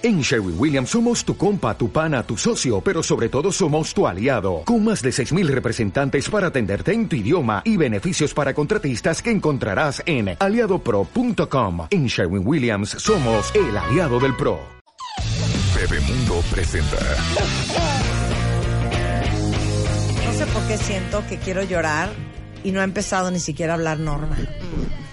En Sherwin Williams somos tu compa, tu pana, tu socio, pero sobre todo somos tu aliado, con más de 6.000 representantes para atenderte en tu idioma y beneficios para contratistas que encontrarás en aliadopro.com. En Sherwin Williams somos el aliado del PRO. Bebemundo presenta. No sé por qué siento que quiero llorar y no ha empezado ni siquiera a hablar Norma.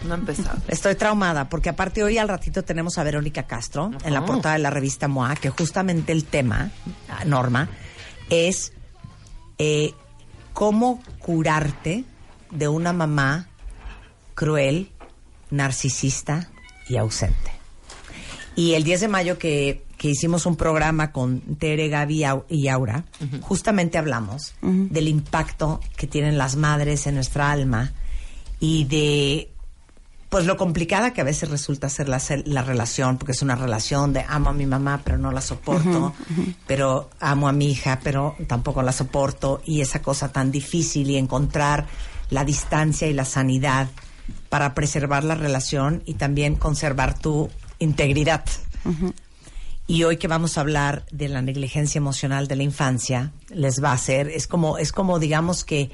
No ha empezado. Estoy traumada porque aparte hoy al ratito tenemos a Verónica Castro en la portada de la revista MOA, que justamente el tema, ah, Norma, es eh, cómo curarte de una mamá cruel, narcisista y ausente. Y el 10 de mayo que, que hicimos un programa con Tere, Gaby y Aura, justamente hablamos del impacto que tienen las madres en nuestra alma y de pues lo complicada que a veces resulta ser la, la relación, porque es una relación de amo a mi mamá, pero no la soporto, pero amo a mi hija, pero tampoco la soporto, y esa cosa tan difícil y encontrar la distancia y la sanidad para preservar la relación y también conservar tu integridad. Y hoy que vamos a hablar de la negligencia emocional de la infancia, les va a hacer, es como, es como digamos que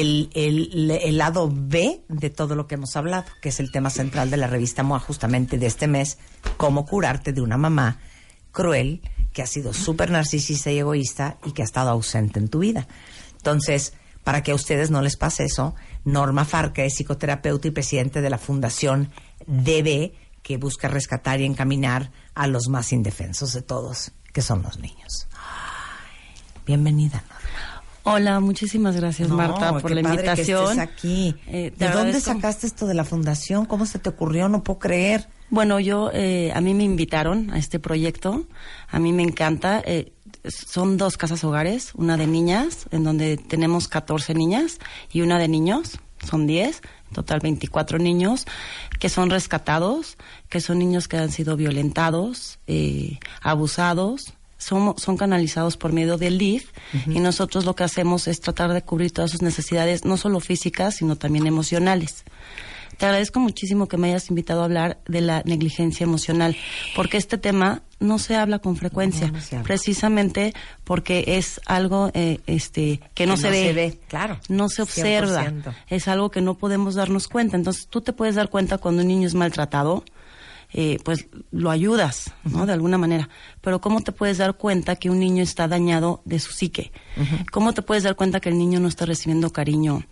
el, el, lado B de todo lo que hemos hablado, que es el tema central de la revista MOA justamente de este mes, cómo curarte de una mamá cruel que ha sido súper narcisista y egoísta y que ha estado ausente en tu vida. Entonces, para que a ustedes no les pase eso, Norma Farca es psicoterapeuta y presidente de la Fundación DB, que busca rescatar y encaminar a los más indefensos de todos, que son los niños. Bienvenida, Norma. Hola, muchísimas gracias No, Marta por la padre que invitación. estés aquí. Eh, ¿De dónde sacaste esto de la fundación? ¿Cómo se te ocurrió? No puedo creer. Bueno, yo, eh, a mí me invitaron a este proyecto. A mí me encanta. eh, son dos casas hogares, una de niñas, en donde tenemos 14 niñas, y una de niños, son 10, en total 24 niños, que son rescatados, que son niños que han sido violentados, eh, abusados, son, son canalizados por medio del DIF y nosotros lo que hacemos es tratar de cubrir todas sus necesidades, no solo físicas, sino también emocionales. Te agradezco muchísimo que me hayas invitado a hablar de la negligencia emocional, porque este tema no se habla con frecuencia, No, no se habla. precisamente porque es algo eh, este que no, Que se, no ve, se ve, claro, no se observa, 100%. es algo que no podemos darnos cuenta. Entonces tú te puedes dar cuenta cuando un niño es maltratado, eh, pues lo ayudas, ¿no? De alguna manera. Pero ¿cómo te puedes dar cuenta que un niño está dañado de su psique? ¿Cómo te puedes dar cuenta que el niño no está recibiendo cariño?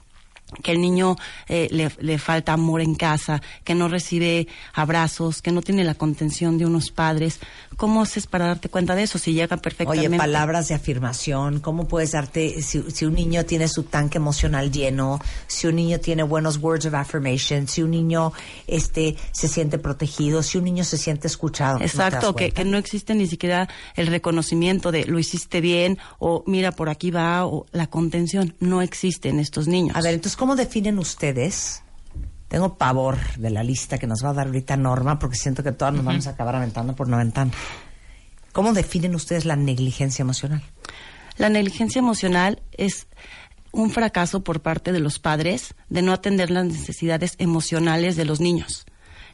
Que el niño eh, le, le falta amor en casa, que no recibe abrazos, que no tiene la contención de unos padres. ¿Cómo haces para darte cuenta de eso si llega perfectamente? Oye, palabras de afirmación, ¿cómo puedes darte, si, si un niño tiene su tanque emocional lleno, si un niño tiene buenos words of affirmation, si un niño este, se siente protegido, si un niño se siente escuchado? ¿No te das Exacto, que, que no existe ni siquiera el reconocimiento de lo hiciste bien o mira por aquí va o la contención. No existe en estos niños. A ver, entonces, ¿cómo definen ustedes? Tengo pavor de la lista que nos va a dar ahorita Norma, porque siento que todas nos vamos a acabar aventando por no ventana. ¿Cómo definen ustedes la negligencia emocional? La negligencia emocional es un fracaso por parte de los padres de no atender las necesidades emocionales de los niños.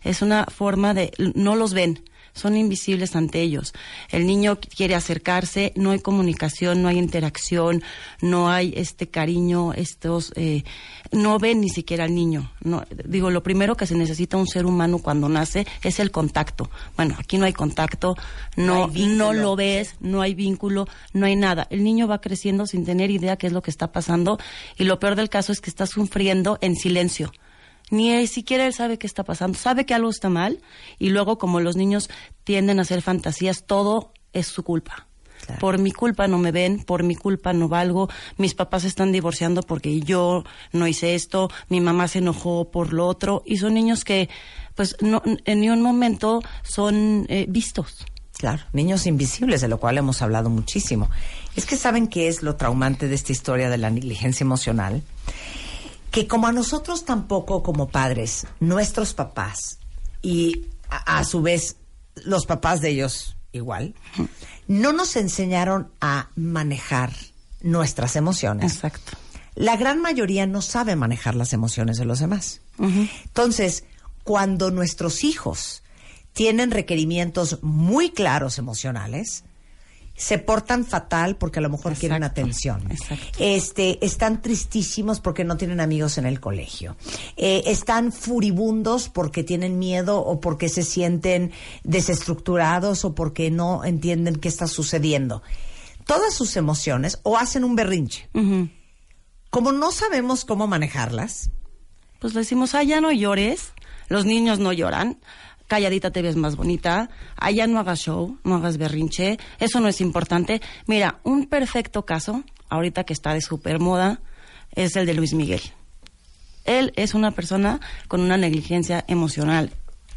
Es una forma de no los ven, son invisibles ante ellos. El niño quiere acercarse, no hay comunicación, no hay interacción, no hay este cariño, estos eh, no ven ni siquiera al niño. No, digo, lo primero que se necesita un ser humano cuando nace es el contacto. Bueno, aquí no hay contacto, no, No no lo ves, no hay vínculo, no hay nada. El niño va creciendo sin tener idea qué es lo que está pasando y lo peor del caso es que está sufriendo en silencio. Ni él siquiera él sabe qué está pasando, sabe que algo está mal y luego como los niños tienden a hacer fantasías, todo es su culpa. Claro. Por mi culpa no me ven, por mi culpa no valgo, mis papás se están divorciando porque yo no hice esto, mi mamá se enojó por lo otro y son niños que pues no, en ni un momento son eh, vistos. Claro, niños invisibles, de lo cual hemos hablado muchísimo. Es que saben qué es lo traumante de esta historia de la negligencia emocional, que como a nosotros tampoco como padres, nuestros papás y a, a su vez los papás de ellos igual, no nos enseñaron a manejar nuestras emociones. Exacto. La gran mayoría no sabe manejar las emociones de los demás. Entonces, cuando nuestros hijos tienen requerimientos muy claros emocionales, se portan fatal porque a lo mejor quieren atención. exacto. Este, están tristísimos porque no tienen amigos en el colegio. Eh, están furibundos porque tienen miedo o porque se sienten desestructurados o porque no entienden qué está sucediendo. Todas sus emociones o hacen un berrinche. Como no sabemos cómo manejarlas, Pues le decimos, ah, ya no llores, los niños no lloran, calladita te ves más bonita, allá no hagas show, no hagas berrinche, eso no es importante. Mira, un perfecto caso, ahorita que está de super moda, es el de Luis Miguel. Él es una persona con una negligencia emocional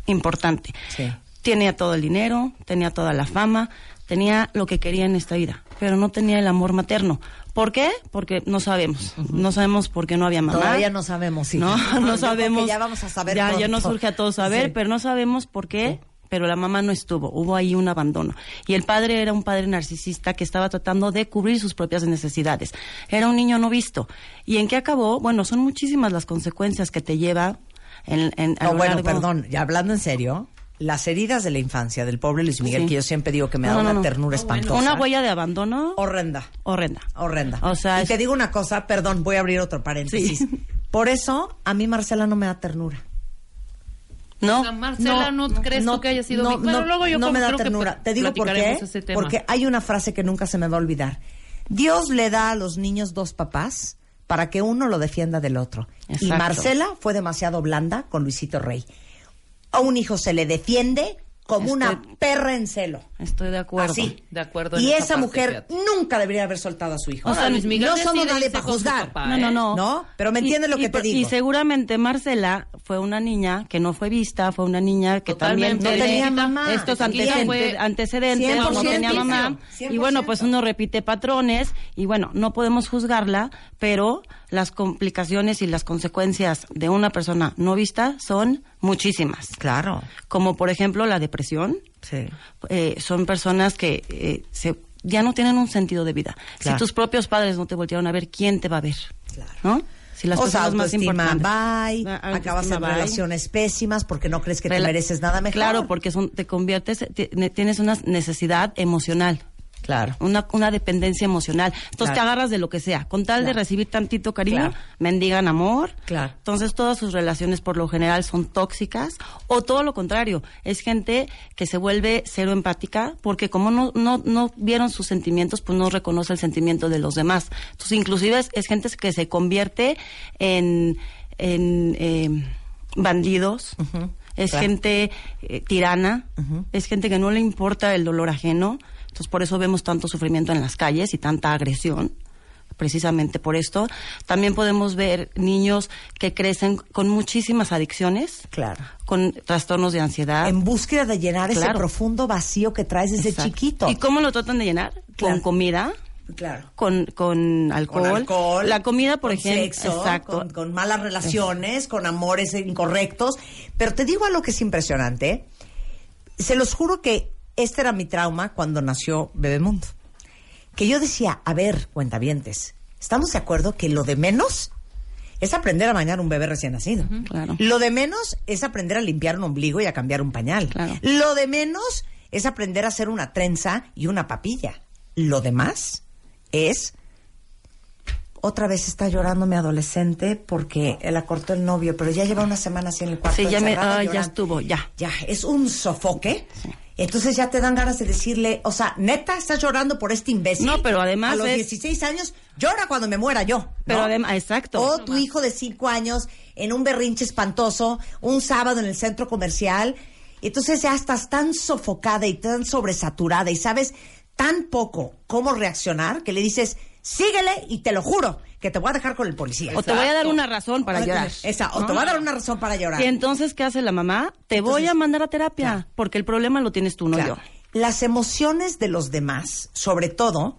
importante. Sí. Tenía todo el dinero, tenía toda la fama, tenía lo que quería en esta vida, pero no tenía el amor materno. ¿Por qué? Porque no sabemos. No sabemos por qué no había mamá. todavía no sabemos. hija. No, no sabemos. Ya vamos a saber. Ya, ya nos surge a todos saber, Sí. pero no sabemos por qué. Pero la mamá no estuvo, hubo ahí un abandono. Y el padre era un padre narcisista que estaba tratando de cubrir sus propias necesidades. Era un niño no visto. ¿Y en qué acabó? Bueno, son muchísimas las consecuencias que te lleva en, en No, bueno, largo- perdón, ya hablando en serio, las heridas de la infancia del pobre Luis Miguel, Sí. que yo siempre digo que me No, da no, una no. ternura espantosa. Una huella de abandono horrenda. horrenda. Horrenda. O sea, y es- te digo una cosa, perdón, voy a abrir otro paréntesis. Sí. Por eso, a mí Marcela no me da ternura. ¿No? O sea, Marcela, ¿no, crees tú que haya sido no, mi- Bueno, luego yo no me da que ternura. Te digo por qué. Porque hay una frase que nunca se me va a olvidar. Dios le da a los niños dos papás para que uno lo defienda del otro. Y. Marcela fue demasiado blanda con Luisito Rey. A un hijo se le defiende como una perra en celo. Estoy de acuerdo. Así. De acuerdo Y esa esa parte, mujer fíjate. nunca debería haber soltado a su hijo. O sea, Luis Miguel no somos nadie para juzgar. papá, No, no, ¿eh? no. ¿No? Pero me Y- entiendes lo y que te por- digo. Y seguramente Marcela fue una niña que no fue vista, fue una niña que Totalmente. también No tenía mamá. estos antecedentes, antecedentes, no 100%. tenía mamá. 100%. Y bueno, pues uno repite patrones y bueno, no podemos juzgarla, pero las complicaciones y las consecuencias de una persona no vista son muchísimas. Claro. Como por ejemplo la depresión, Sí. eh, son personas que eh, se, ya no tienen un sentido de vida. Claro. Si tus propios padres no te voltearon a ver, ¿quién te va a ver? Claro. ¿No? Si las o sea, más autoestima importantes. bye, Ah, autoestima acabas en bye. relaciones pésimas porque no crees que te mereces nada mejor. Claro, porque son, te conviertes, ti- ne- tienes una necesidad emocional. Claro. Una, una dependencia emocional. Entonces Claro. te agarras de lo que sea. Con tal de recibir tantito cariño, Claro. mendigan amor. Claro. Entonces todas sus relaciones por lo general son tóxicas. O todo lo contrario. Es gente que se vuelve cero empática porque como no, no, no vieron sus sentimientos, pues no reconoce el sentimiento de los demás. Entonces inclusive es, es gente que se convierte en, en eh, bandidos. Es gente eh, tirana, es gente que no le importa el dolor ajeno, entonces por eso vemos tanto sufrimiento en las calles y tanta agresión, precisamente por esto. También podemos ver niños que crecen con muchísimas adicciones, Claro. con trastornos de ansiedad. En búsqueda de llenar ese profundo vacío que traes desde Exacto. chiquito. ¿Y cómo lo tratan de llenar? Claro. Con comida, Claro. con, con alcohol. Con alcohol. La comida, por con ejemplo. Sexo. Con, con malas relaciones, con amores incorrectos. Pero te digo algo que es impresionante. Se los juro que este era mi trauma cuando nació Bebemundo. Que yo decía, a ver, cuentavientes, ¿estamos de acuerdo que lo de menos es aprender a bañar un bebé recién nacido? Claro. Lo de menos es aprender a limpiar un ombligo y a cambiar un pañal. Claro. Lo de menos es aprender a hacer una trenza y una papilla. Lo demás es otra vez está llorando mi adolescente porque la cortó el novio, pero ya lleva una semana así en el cuarto. Sí, ya me- ay, ya estuvo, ya. Ya, es un sofoque. Entonces ya te dan ganas de decirle, o sea, neta, estás llorando por este imbécil. No, pero además A los es- 16 años, llora cuando me muera yo. ¿no? Pero además, exacto. O tu hijo de 5 años en un berrinche espantoso, un sábado en el centro comercial. Entonces ya estás tan sofocada y tan sobresaturada y sabes tan poco cómo reaccionar que le dices, síguele y te lo juro que te voy a dejar con el policía. O te voy a dar una razón para llorar. Esa, o ¿no? te voy a dar una razón para llorar. Y entonces, ¿qué hace la mamá? Te voy a mandar a terapia, claro. porque el problema lo tienes tú, no Claro. yo. Las emociones de los demás, sobre todo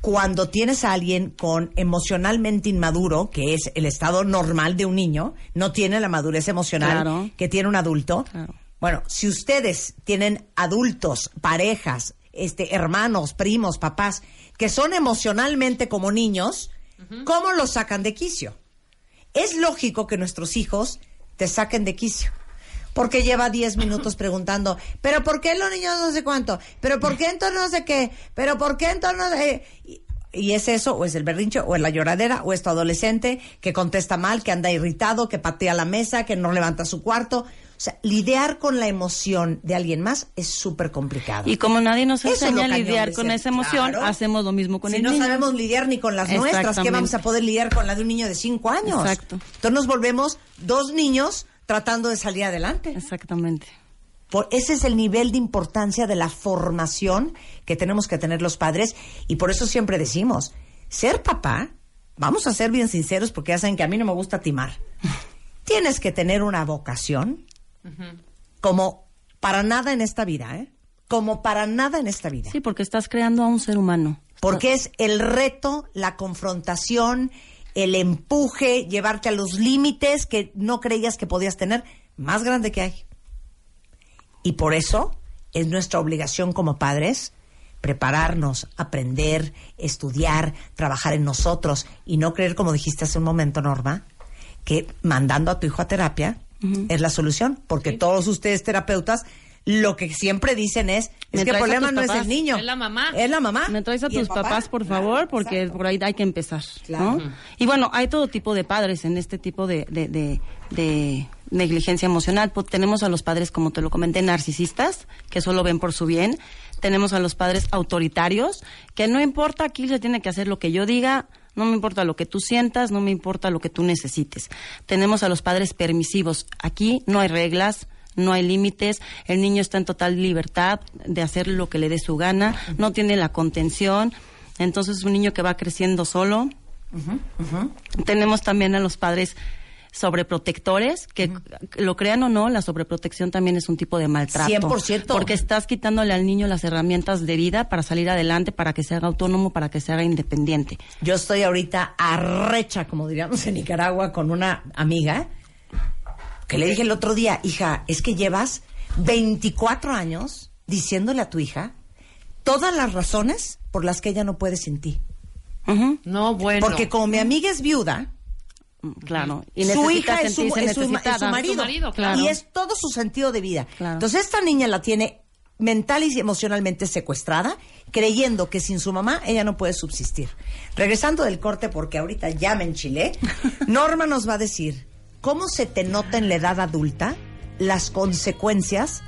cuando tienes a alguien con emocionalmente inmaduro, que es el estado normal de un niño, no tiene la madurez emocional Claro. que tiene un adulto. Claro. Bueno, si ustedes tienen adultos, parejas, este, hermanos, primos, papás, que son emocionalmente como niños, ¿cómo los sacan de quicio? Es lógico que nuestros hijos te saquen de quicio. porque lleva 10 minutos preguntando, pero ¿por qué los niños no sé cuánto? ¿Pero por qué entonces no sé qué? ¿Pero por qué entonces no sé? Y, y es eso, o es el berrincho, o es la lloradera, o es tu adolescente que contesta mal, que anda irritado, que patea la mesa, que no levanta su cuarto. O sea, lidiar con la emoción de alguien más es súper complicado. Y como nadie nos enseña a lidiar con esa emoción, claro. hacemos lo mismo con si el no niño. sabemos lidiar ni con las nuestras, ¿qué vamos a poder lidiar con la de un niño de 5 años? Exacto. Entonces nos volvemos dos niños tratando de salir adelante. Exactamente. Por, ese es el nivel de importancia de la formación que tenemos que tener los padres y por eso siempre decimos, ser papá, vamos a ser bien sinceros porque ya saben que a mí no me gusta timar. Tienes que tener una vocación como para nada en esta vida, ¿eh? Como para nada en esta vida. Sí, porque estás creando a un ser humano. Porque es el reto, la confrontación, el empuje, llevarte a los límites que no creías que podías tener, más grande que hay. Y por eso es nuestra obligación como padres prepararnos, aprender, estudiar, trabajar en nosotros y no creer, como dijiste hace un momento, Norma, que mandando a tu hijo a terapia es la solución, porque todos ustedes terapeutas lo que siempre dicen es, ¿Me es que el problema no es el niño. Es la mamá. Es la mamá. Me traes a ¿Y el tus papá? papás, por Claro, favor, porque exacto. por ahí hay que empezar. Claro. ¿no? Y bueno, hay todo tipo de padres en este tipo de, de, de- de negligencia emocional. Pues tenemos a los padres, como te lo comenté, narcisistas, que solo ven por su bien. Tenemos a los padres autoritarios, que no importa, aquí se tiene que hacer lo que yo diga, no me importa lo que tú sientas, no me importa lo que tú necesites. Tenemos a los padres permisivos. Aquí no hay reglas, no hay límites, el niño está en total libertad de hacer lo que le dé su gana, no tiene la contención, entonces es un niño que va creciendo solo. Tenemos también a los padres sobreprotectores, que lo crean o no, la sobreprotección también es un tipo de maltrato. 100%. Porque estás quitándole al niño las herramientas de vida para salir adelante, para que se haga autónomo, para que se haga independiente. Yo estoy ahorita arrecha, como diríamos en Nicaragua, con una amiga que le dije el otro día, hija, es que llevas 24 años diciéndole a tu hija todas las razones por las que ella no puede sin ti. No, bueno. Porque como mi amiga es viuda, Claro. Y su hija es su, es su- es su marido, Su marido, claro. y es todo su sentido de vida. Claro. Entonces esta niña la tiene mental y emocionalmente secuestrada, creyendo que sin su mamá ella no puede subsistir. Regresando del corte, porque ahorita ya me enchilé, Norma nos va a decir cómo se te nota en la edad adulta las consecuencias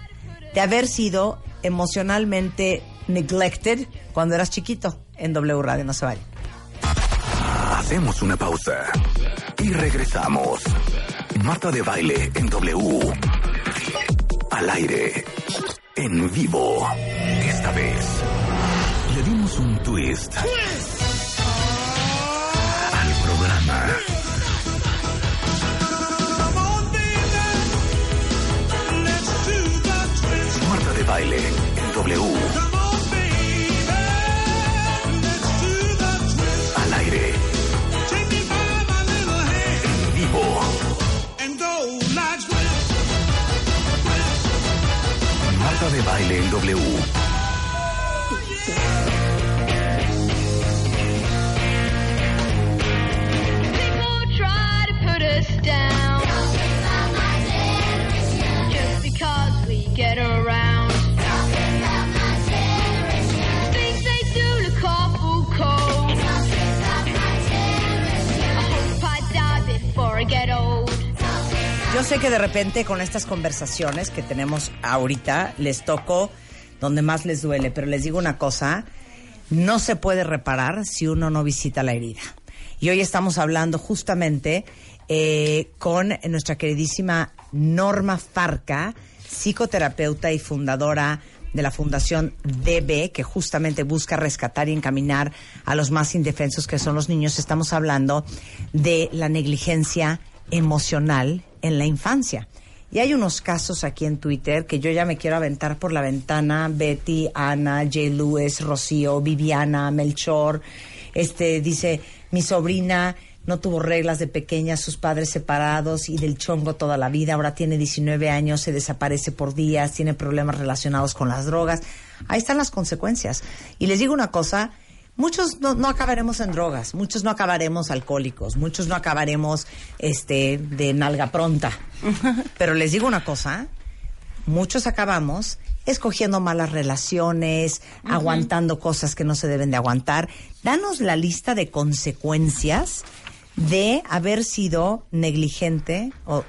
de haber sido emocionalmente neglected cuando eras chiquito en W Radio. No se vayan. Hacemos una pausa y regresamos. Marta de baile en W. Al aire. En vivo. Esta vez. Le dimos un twist. Al programa. Marta de baile en W. baile en W. de repente con estas conversaciones que tenemos ahorita les toco donde más les duele, pero les digo una cosa, no se puede reparar si uno no visita la herida. Y hoy estamos hablando justamente eh, con nuestra queridísima Norma Farca, psicoterapeuta y fundadora de la Fundación DB, que justamente busca rescatar y encaminar a los más indefensos que son los niños. Estamos hablando de la negligencia emocional en la infancia. Y hay unos casos aquí en Twitter que yo ya me quiero aventar por la ventana. Betty, Ana, J. Lewis, Rocío, Viviana, Melchor. Este dice, mi sobrina no tuvo reglas de pequeña, sus padres separados y del chongo toda la vida. Ahora tiene 19 años, se desaparece por días, tiene problemas relacionados con las drogas. Ahí están las consecuencias. Y les digo una cosa, muchos no, no acabaremos en drogas, muchos no acabaremos alcohólicos, muchos no acabaremos este de nalga pronta. Pero les digo una cosa, muchos acabamos escogiendo malas relaciones, aguantando cosas que no se deben de aguantar. Danos la lista de consecuencias de haber sido negligente o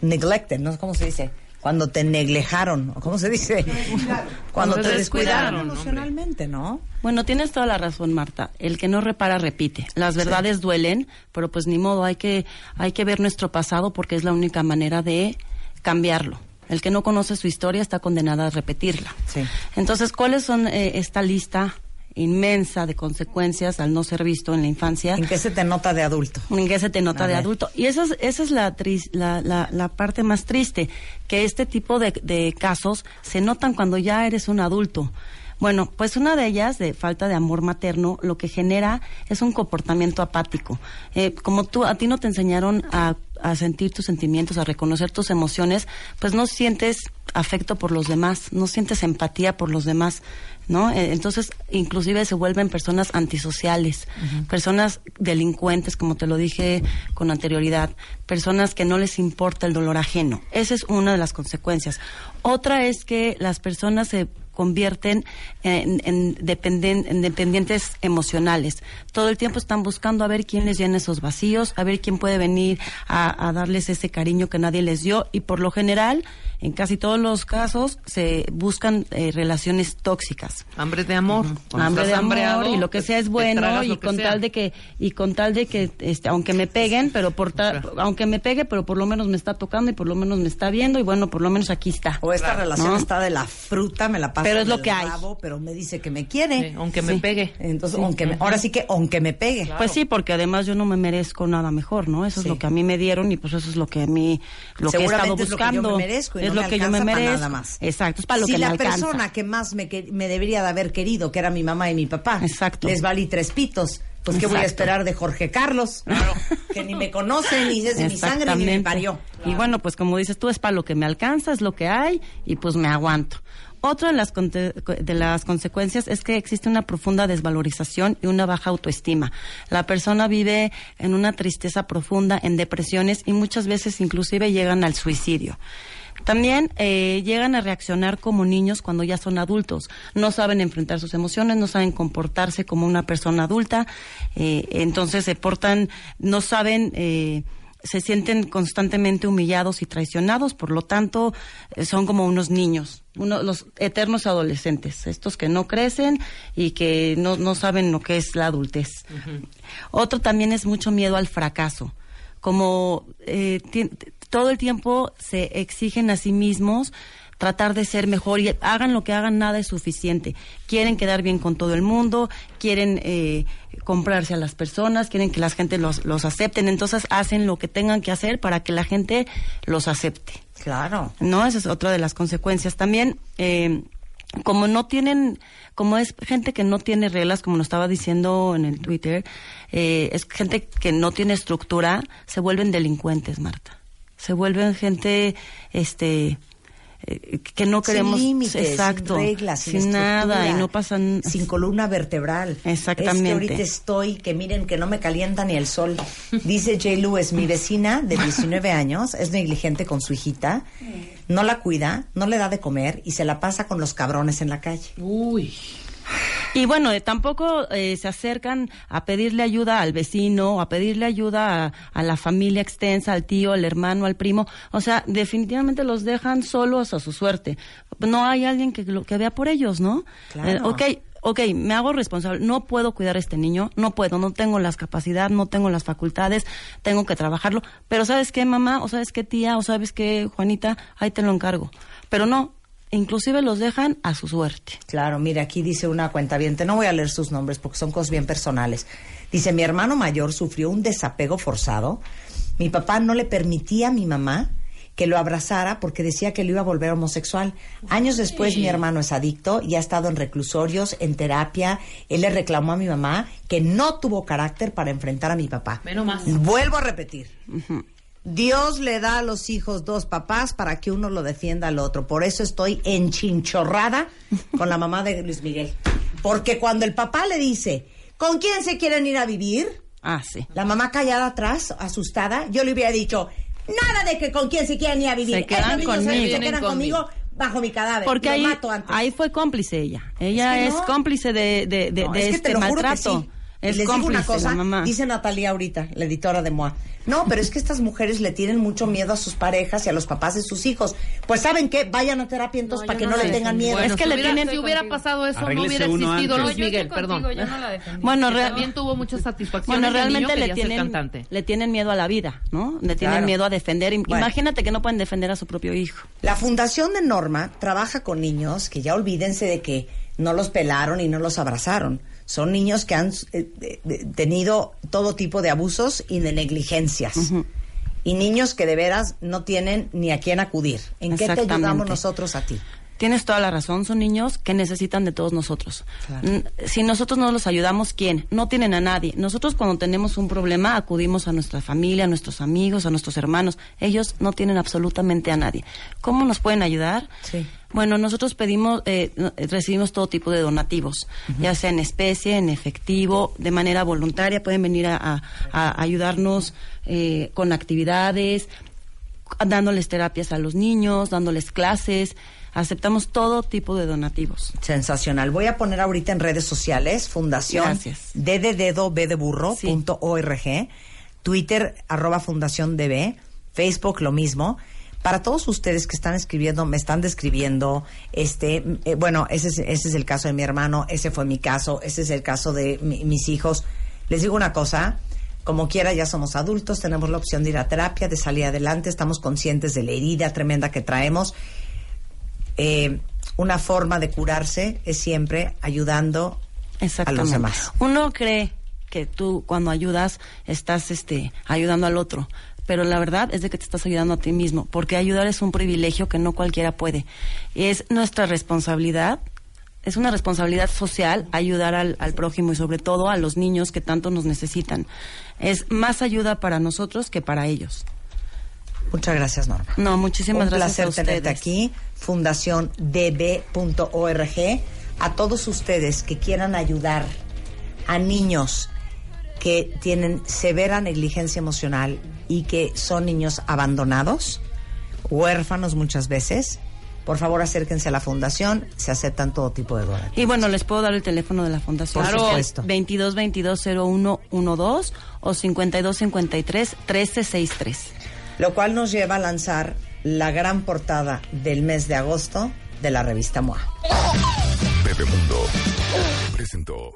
neglected, no sé cómo se dice, cuando te neglejaron, cómo se dice, cuando te te descuidaron emocionalmente, ¿no? Bueno, tienes toda la razón, Marta. El que no repara repite. Las verdades duelen, pero pues ni modo, hay que hay que ver nuestro pasado porque es la única manera de cambiarlo. El que no conoce su historia está condenado a repetirla. Sí. Entonces, ¿cuáles son eh, esta lista inmensa de consecuencias al no ser visto en la infancia? ¿En qué se te nota de adulto? en qué se te nota A de ver. adulto. Y esa es, esa es la, tris- la, la, la parte más triste, que este tipo de, de casos se notan cuando ya eres un adulto. Bueno, pues una de ellas, de falta de amor materno, lo que genera es un comportamiento apático. Eh, como tú, a ti no te enseñaron a, a sentir tus sentimientos, a reconocer tus emociones, pues no sientes afecto por los demás, no sientes empatía por los demás, ¿no? Eh, entonces, inclusive se vuelven personas antisociales, personas delincuentes, como te lo dije con anterioridad, personas que no les importa el dolor ajeno. Esa es una de las consecuencias. Otra es que las personas se convierten en, en dependen- en dependientes emocionales. Todo el tiempo están buscando a ver quién les llena esos vacíos, a ver quién puede venir a, a darles ese cariño que nadie les dio y por lo general, en casi todos los casos, se buscan eh, relaciones tóxicas Hambre de amor. Hambre de amor y lo que sea es bueno y con sea. tal de que y con tal de que este aunque me peguen pero por ta- aunque me pegue pero por lo menos me está tocando y por lo menos me está viendo y bueno por lo menos aquí está O esta relación ¿no? está de la fruta, me la paso Pero es lo que hay. rabo, pero me dice que me quiere. Sí, aunque me Sí. pegue. Entonces, aunque me- ahora sí que aunque me pegue. Pues sí, porque además yo no me merezco nada mejor, ¿no? Eso Sí. es lo que a mí me dieron y pues eso es lo que a mí, lo que he estado Seguramente es lo que yo buscando. me merezco y es no lo me que yo me alcanza para merezco. nada más. Exacto, es para lo si que la me persona que más me, que- me debería de haber querido, que era mi mamá y mi papá, Exacto. les valí tres pitos, pues qué voy a esperar de Jorge Carlos, que ni me conoce, ni es de mi sangre, ni me parió. Y bueno, pues como dices tú, es para lo que me alcanza, es lo que hay y pues me aguanto. Otra de las, de las consecuencias es que existe una profunda desvalorización y una baja autoestima. La persona vive en una tristeza profunda, en depresiones y muchas veces inclusive llegan al suicidio. También eh, llegan a reaccionar como niños cuando ya son adultos. No saben enfrentar sus emociones, no saben comportarse como una persona adulta. eh, entonces se portan, no saben, eh, se sienten constantemente humillados y traicionados. Por lo tanto, eh, son como unos niños, uno, los eternos adolescentes, estos que no crecen y que no, no saben lo que es la adultez. Otro también es mucho miedo al fracaso como eh, todo el tiempo se exigen a sí mismos tratar de ser mejor y hagan lo que hagan, nada es suficiente. Quieren quedar bien con todo el mundo, quieren eh, comprarse a las personas, quieren que la gente los, los acepten, entonces hacen lo que tengan que hacer para que la gente los acepte. Claro. ¿no? Esa es otra de las consecuencias. También, eh, como no tienen, como es gente que no tiene reglas, como nos estaba diciendo en el Twitter, eh, es gente que no tiene estructura, se vuelven delincuentes, Marta. Se vuelven gente, este, eh, que no queremos, sin límites, exacto, sin reglas, sin, sin nada y no pasan, sin columna vertebral. Exactamente. Es que ahorita estoy, que miren que no me calienta ni el sol. Dice Jay Lewis, mi vecina de 19 años es negligente con su hijita, no la cuida, no le da de comer y se la pasa con los cabrones en la calle. Uy. Y bueno, eh, tampoco eh, se acercan a pedirle ayuda al vecino, a pedirle ayuda a, a la familia extensa, al tío, al hermano, al primo. O sea, definitivamente los dejan solos a su suerte. No hay alguien que, que vea por ellos, ¿no? Claro. Eh, ok, ok, me hago responsable. No puedo cuidar a este niño, no puedo, no tengo las capacidades, no tengo las facultades, tengo que trabajarlo. Pero ¿sabes qué, mamá? ¿O sabes qué, tía? ¿O sabes qué, Juanita? Ahí te lo encargo. Pero no, inclusive los dejan a su suerte. Claro, mira, aquí dice una cuenta no voy a leer sus nombres porque son cosas bien personales. Dice, mi hermano mayor sufrió un desapego forzado. Mi papá no le permitía a mi mamá que lo abrazara porque decía que lo iba a volver homosexual. Años después mi hermano es adicto y ha estado en reclusorios, en terapia. Él le reclamó a mi mamá que no tuvo carácter para enfrentar a mi papá. Menos más. Vuelvo a repetir. Dios le da a los hijos dos papás para que uno lo defienda al otro. Por eso estoy enchinchorrada con la mamá de Luis Miguel. Porque cuando el papá le dice, ¿con quién se quieren ir a vivir? Ah, sí. La mamá callada atrás, asustada, yo le hubiera dicho, nada de que con quién se quieren ir a vivir. Se quedan se- conmigo. se quedan conmigo bajo mi cadáver. Porque Lo ahí, mato antes. ahí fue cómplice ella. Ella Es es, que no. cómplice de, de, de, No, de es que este te lo juro que maltrato. Es les digo una cosa, dice Natalia ahorita, la editora de MOA. No, pero es que estas mujeres le tienen mucho miedo a sus parejas y a los papás de sus hijos. Pues ¿saben qué? Vayan a terapia entonces No, para que no no, le tengan miedo. Bueno, Es que si le hubiera, tienen- si hubiera pasado eso, no hubiera existido. Luis No, yo Miguel, estoy perdón. contigo, yo no la defendí. Bueno, real- también tuvo muchas satisfacciones. Bueno, realmente le tienen, cantante. le tienen miedo a la vida, ¿no? Le tienen Claro. miedo a defender. Bueno. Imagínate que no pueden defender a su propio hijo. La Fundación de Norma trabaja con niños que ya olvídense de que no los pelaron y no los abrazaron. Son niños que han eh, tenido todo tipo de abusos y de negligencias. Y niños que de veras no tienen ni a quién acudir. ¿En qué te ayudamos nosotros a ti? Tienes toda la razón, son niños que necesitan de todos nosotros. Claro. Si nosotros no los ayudamos, ¿quién? No tienen a nadie. Nosotros cuando tenemos un problema acudimos a nuestra familia, a nuestros amigos, a nuestros hermanos. Ellos no tienen absolutamente a nadie. ¿Cómo nos pueden ayudar? Sí. Bueno, nosotros pedimos, eh, recibimos todo tipo de donativos, ya sea en especie, en efectivo, de manera voluntaria. Pueden venir a, a- a ayudarnos eh, con actividades, dándoles terapias a los niños, dándoles clases. Aceptamos todo tipo de donativos. Sensacional. Voy a poner ahorita en redes sociales Fundación Gracias. D de dedo, B de burro, Sí. punto org, Twitter, arroba Fundación DB, Facebook lo mismo. Para todos ustedes que están escribiendo, me están describiendo, este, eh, bueno, ese es, ese es el caso de mi hermano, ese fue mi caso, ese es el caso de mi- mis hijos. Les digo una cosa, como quiera, ya somos adultos, tenemos la opción de ir a terapia, de salir adelante, estamos conscientes de la herida tremenda que traemos eh, una forma de curarse es siempre ayudando a los demás. Uno cree que tú cuando ayudas estás este ayudando al otro, pero la verdad es de que te estás ayudando a ti mismo, porque ayudar es un privilegio que no cualquiera puede. Es nuestra responsabilidad, es una responsabilidad social ayudar al, al prójimo y sobre todo a los niños que tanto nos necesitan. Es más ayuda para nosotros que para ellos. Muchas gracias, Norma. No, muchísimas Un gracias placer a tenerte aquí, fundaciondb.org. A todos ustedes que quieran ayudar a niños que tienen severa negligencia emocional y que son niños abandonados, huérfanos muchas veces, por favor acérquense a la fundación, se aceptan todo tipo de donativos. Y bueno, les puedo dar el teléfono de la fundación. Por supuesto. 22 22 0112 o 52 53 1363. Lo cual nos lleva a lanzar la gran portada del mes de agosto de la revista MOA. Bebemundo presentó.